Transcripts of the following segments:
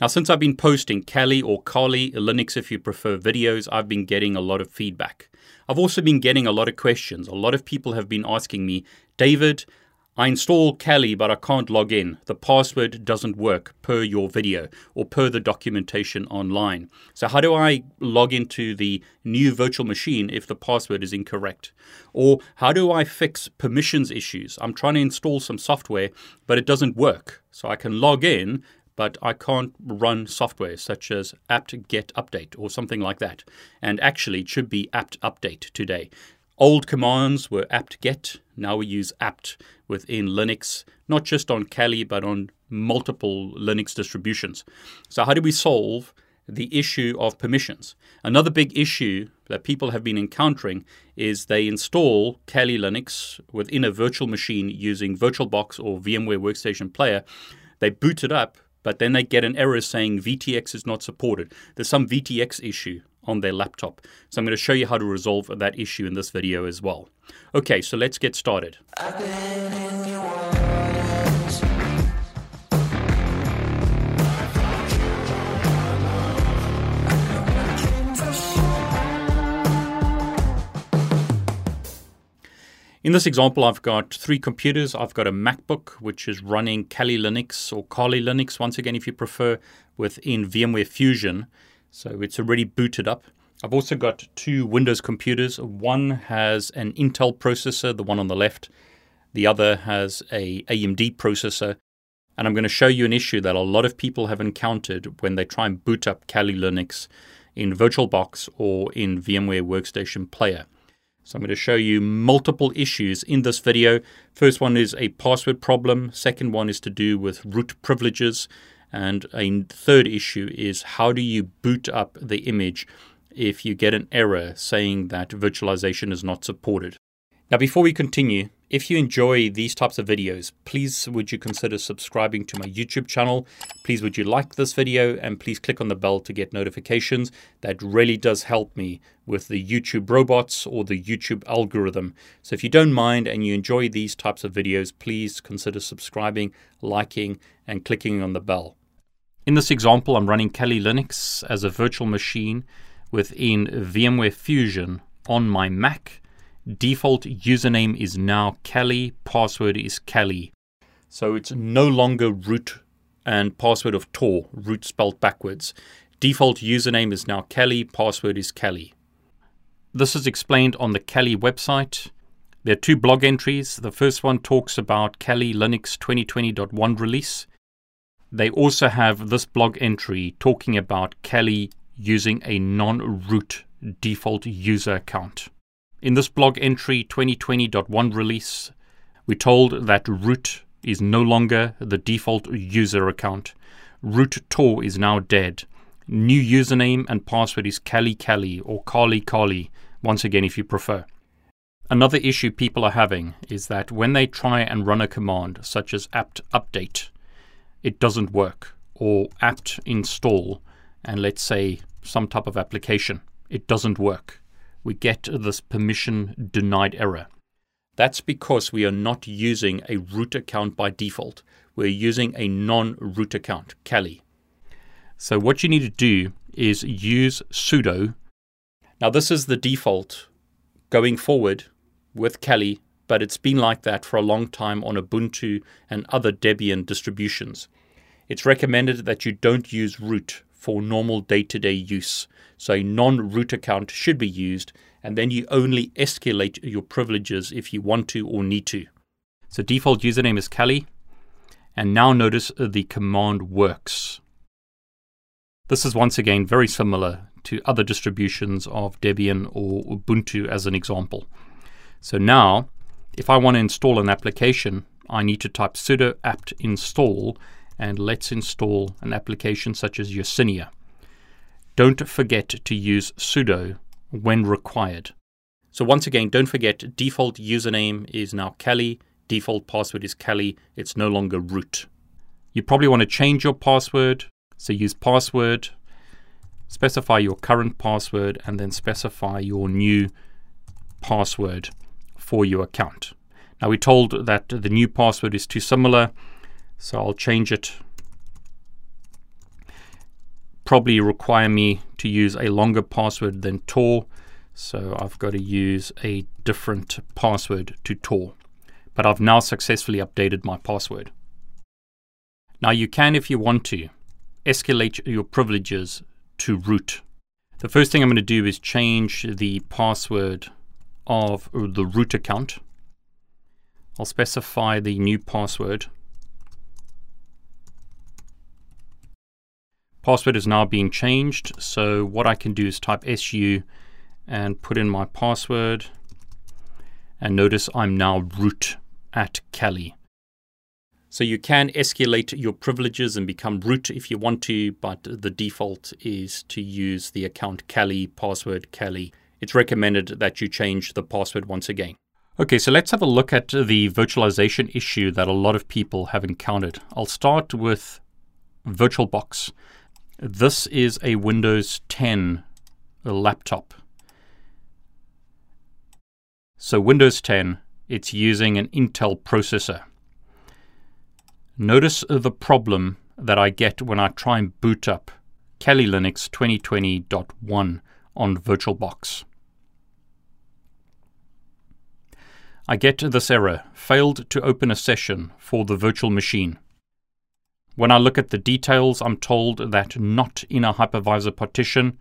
Now, since I've been posting Kali or Kali, Linux if you prefer videos, I've been getting a lot of feedback. I've also been getting a lot of questions. A lot of people have been asking me, David, I install Kali, but I can't log in. The password doesn't work per your video or per the documentation online. So, how do I log into the new virtual machine if the password is incorrect? Or how do I fix permissions issues? I'm trying to install some software, but it doesn't work. So, I can log in, but I can't run software such as apt get update or something like that. And actually, it should be apt update today. Old commands were apt get. Now we use apt within Linux, not just on Kali, but on multiple Linux distributions. So, how do we solve the issue of permissions? Another big issue that people have been encountering is they install Kali Linux within a virtual machine using VirtualBox or VMware Workstation Player. They boot it up but then they get an error saying VTX is not supported. There's some VTX issue on their laptop. So I'm going to show you how to resolve that issue in this video as well. Okay, so let's get started. In this example, I've got three computers. I've got a MacBook, which is running Kali Linux or Kali Linux, once again, if you prefer, within VMware Fusion. So it's already booted up. I've also got two Windows computers. One has an Intel processor, the one on the left. The other has a AMD processor. And I'm going to show you an issue that a lot of people have encountered when they try and boot up Kali Linux in VirtualBox or in VMware Workstation Player. So I'm going to show you multiple issues in this video. First one is a password problem. Second one is to do with root privileges. And a third issue is how do you boot up the image if you get an error saying that virtualization is not supported. Now, before we continue, if you enjoy these types of videos, please would you consider subscribing to my YouTube channel? Please would you like this video and please click on the bell to get notifications. That really does help me with the YouTube robots or the YouTube algorithm. So if you don't mind and you enjoy these types of videos, please consider subscribing, liking, and clicking on the bell. In this example, I'm running Kali Linux as a virtual machine within VMware Fusion on my Mac default username is now Kali, password is Kali. So it's no longer root and password of toor, root spelled backwards. Default username is now Kali, password is Kali. This is explained on the Kali website. There are two blog entries. The first one talks about Kali Linux 2020.1 release. They also have this blog entry talking about Kali using a non root default user account. In this blog entry 2020.1 release, we told that root is no longer the default user account. Root toor is now dead. New username and password is Kali Kali or Kali Kali, once again if you prefer. Another issue people are having is that when they try and run a command such as apt update, it doesn't work, or apt install, and let's say some type of application, it doesn't work we get this permission denied error. That's because we are not using a root account by default. We're using a non root account, Kali. So, what you need to do is use sudo. Now, this is the default going forward with Kali, but it's been like that for a long time on Ubuntu and other Debian distributions. It's recommended that you don't use root for normal day to day use. So a non root account should be used, and then you only escalate your privileges if you want to or need to. So default username is Kali, and now notice the command works. This is once again very similar to other distributions of Debian or Ubuntu as an example. So now, if I want to install an application, I need to type sudo apt install and let's install an application such as Yersinia. Don't forget to use sudo when required. So once again, don't forget default username is now Kali, default password is Kali, it's no longer root. You probably want to change your password, so use password, specify your current password, and then specify your new password for your account. Now we're told that the new password is too similar, so I'll change it. Probably require me to use a longer password than toor, so I've got to use a different password to toor. But I've now successfully updated my password. Now you can, if you want to, escalate your privileges to root. The first thing I'm going to do is change the password of the root account. I'll specify the new password. Password is now being changed, so what I can do is type SU and put in my password. And notice I'm now root at Kali. So you can escalate your privileges and become root if you want to, but the default is to use the account Kali, password Kali. It's recommended that you change the password once again. Okay, so let's have a look at the virtualization issue that a lot of people have encountered. I'll start with VirtualBox. This is a Windows 10 laptop. So Windows 10, it's using an Intel processor. Notice the problem that I get when I try and boot up Kali Linux 2020.1 on VirtualBox. I get this error, failed to open a session for the virtual machine. When I look at the details, I'm told that not in a hypervisor partition,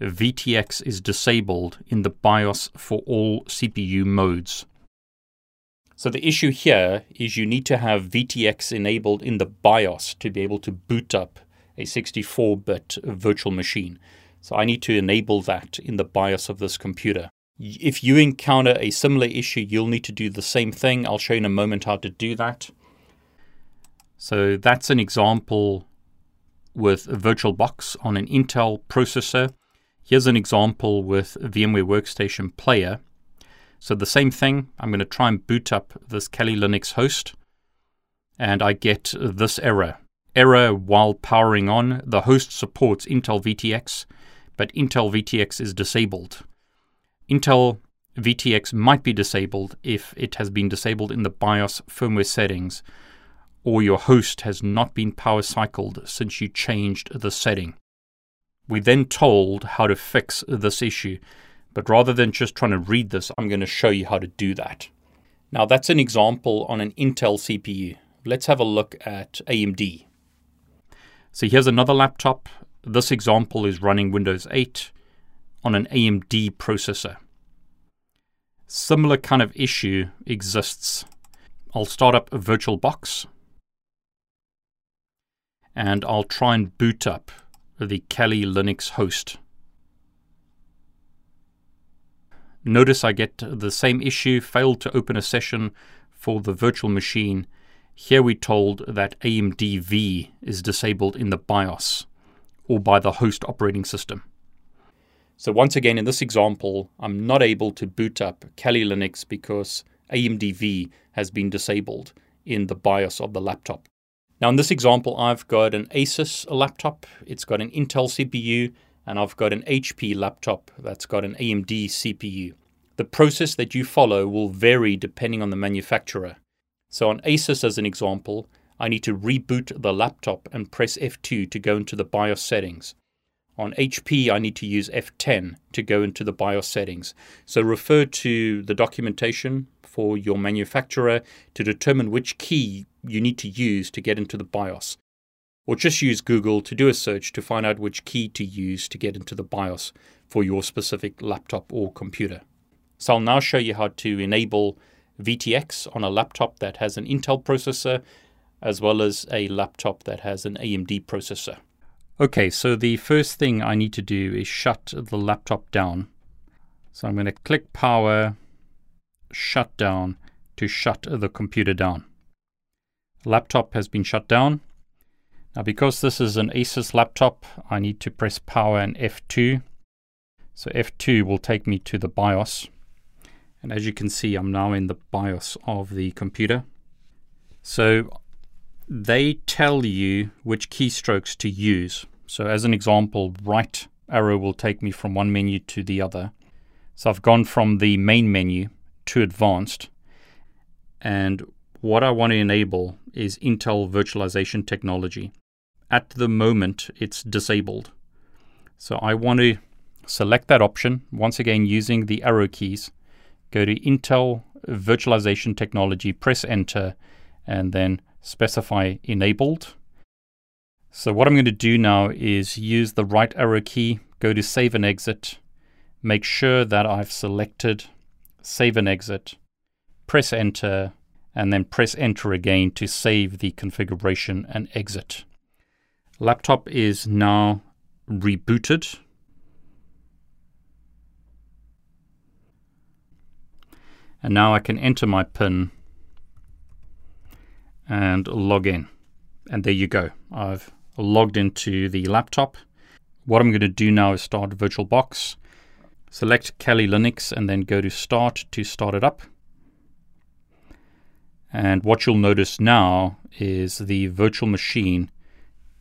VTX is disabled in the BIOS for all CPU modes. So the issue here is you need to have VTX enabled in the BIOS to be able to boot up a 64-bit virtual machine. So I need to enable that in the BIOS of this computer. If you encounter a similar issue, you'll need to do the same thing. I'll show you in a moment how to do that. So that's an example with a VirtualBox on an Intel processor. Here's an example with VMware Workstation Player so the same thing, I'm going to try and boot up this Kali Linux host, and I get this error. Error while powering on. The host supports Intel VTX, but Intel VTX is disabled. Intel VTX might be disabled if it has been disabled in the BIOS firmware settings, or your host has not been power cycled since you changed the setting. We then told how to fix this issue but rather than just trying to read this, I'm going to show you how to do that. Now, that's an example on an Intel CPU. Let's have a look at AMD. So here's another laptop. This example is running Windows 8 on an AMD processor. Similar kind of issue exists. I'll start up a VirtualBox and I'll try and boot up the Kali Linux host. Notice I get the same issue, failed to open a session for the virtual machine. Here we're told that AMD V is disabled in the BIOS or by the host operating system. So once again, in this example, I'm not able to boot up Kali Linux because AMD V has been disabled in the BIOS of the laptop. Now in this example, I've got an Asus laptop. It's got an Intel CPU and I've got an HP laptop that's got an AMD CPU. The process that you follow will vary depending on the manufacturer. So on Asus, as an example, I need to reboot the laptop and press F2 to go into the BIOS settings. On HP, I need to use F10 to go into the BIOS settings. So refer to the documentation for your manufacturer to determine which key you need to use to get into the BIOS or just use Google to do a search to find out which key to use to get into the BIOS for your specific laptop or computer. So I'll now show you how to enable VTX on a laptop that has an Intel processor as well as a laptop that has an AMD processor. Okay, so the first thing I need to do is shut the laptop down. So I'm going to click power, shut down to shut the computer down. Laptop has been shut down. Now, because this is an Asus laptop, I need to press power and F2. So F2 will take me to the BIOS. And as you can see, I'm now in the BIOS of the computer. So they tell you which keystrokes to use. So as an example, right arrow will take me from one menu to the other. So I've gone from the main menu to advanced. And what I want to enable is Intel virtualization technology. At the moment, it's disabled. So I want to select that option, once again using the arrow keys, go to Intel virtualization technology, press enter, and then specify enabled. So what I'm going to do now is use the right arrow key, go to save and exit, make sure that I've selected save and exit, press enter, and then press enter again to save the configuration and exit. Laptop is now rebooted. And now I can enter my PIN and log in. And there you go. I've logged into the laptop. What I'm going to do now is start VirtualBox. Select Kali Linux and then go to Start to start it up. And what you'll notice now is the virtual machine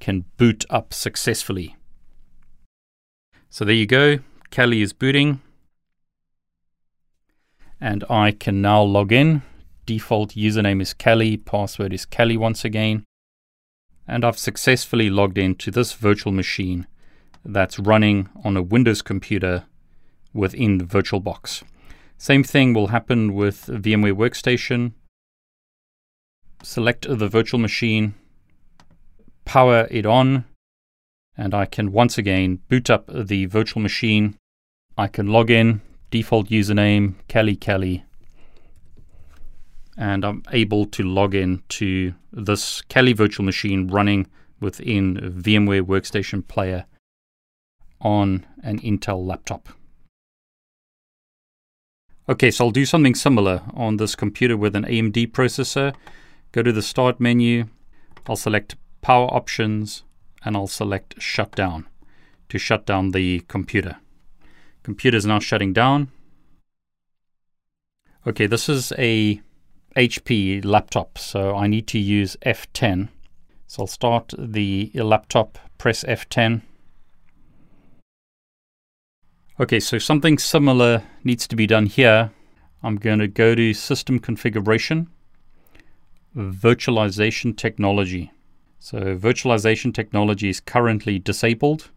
can boot up successfully. So there you go. Kali is booting. And I can now log in. Default username is Kali, password is Kali once again. And I've successfully logged into this virtual machine that's running on a Windows computer within VirtualBox. Same thing will happen with VMware Workstation select the virtual machine, power it on, and I can once again boot up the virtual machine. I can log in, default username, Kali Kali, and I'm able to log in to this Kali virtual machine running within VMware Workstation Player on an Intel laptop. Okay, so I'll do something similar on this computer with an AMD processor. Go to the Start menu. I'll select Power Options and I'll select Shut Down to shut down the computer. Computer is now shutting down. Okay, this is a HP laptop, so I need to use F10. So I'll start the laptop, press F10. Okay, so something similar needs to be done here. I'm going to go to System Configuration virtualization technology. So, virtualization technology is currently disabled.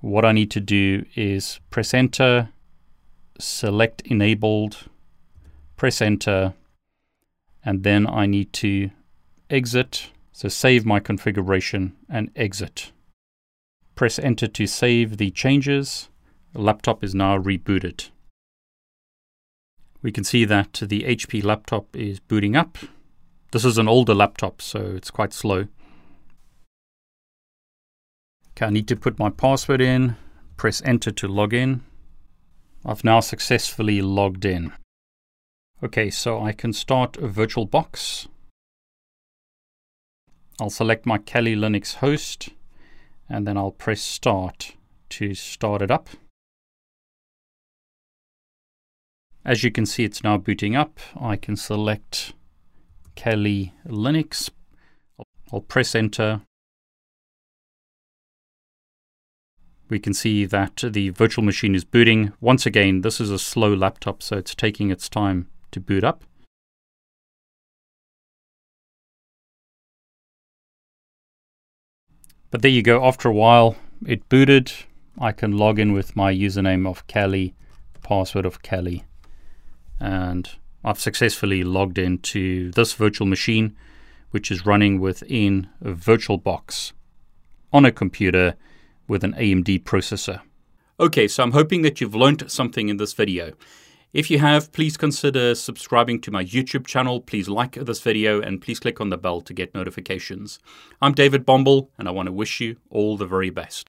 What I need to do is press enter, select enabled, press enter, and then I need to exit. So, save my configuration and exit. Press enter to save the changes. The laptop is now rebooted. We can see that the HP laptop is booting up. This is an older laptop, so it's quite slow. Okay, I need to put my password in, press enter to log in. I've now successfully logged in. Okay, so I can start a VirtualBox. I'll select my Kali Linux host and then I'll press start to start it up. As you can see, it's now booting up. I can select Kali Linux. I'll press enter. We can see that the virtual machine is booting. Once again, this is a slow laptop, so it's taking its time to boot up. But there you go, after a while, it booted. I can log in with my username of Kali, password of Kali, and I've successfully logged into this virtual machine, which is running within a VirtualBox on a computer with an AMD processor. Okay, so I'm hoping that you've learned something in this video. If you have, please consider subscribing to my YouTube channel. Please like this video and please click on the bell to get notifications. I'm David Bombal and I want to wish you all the very best.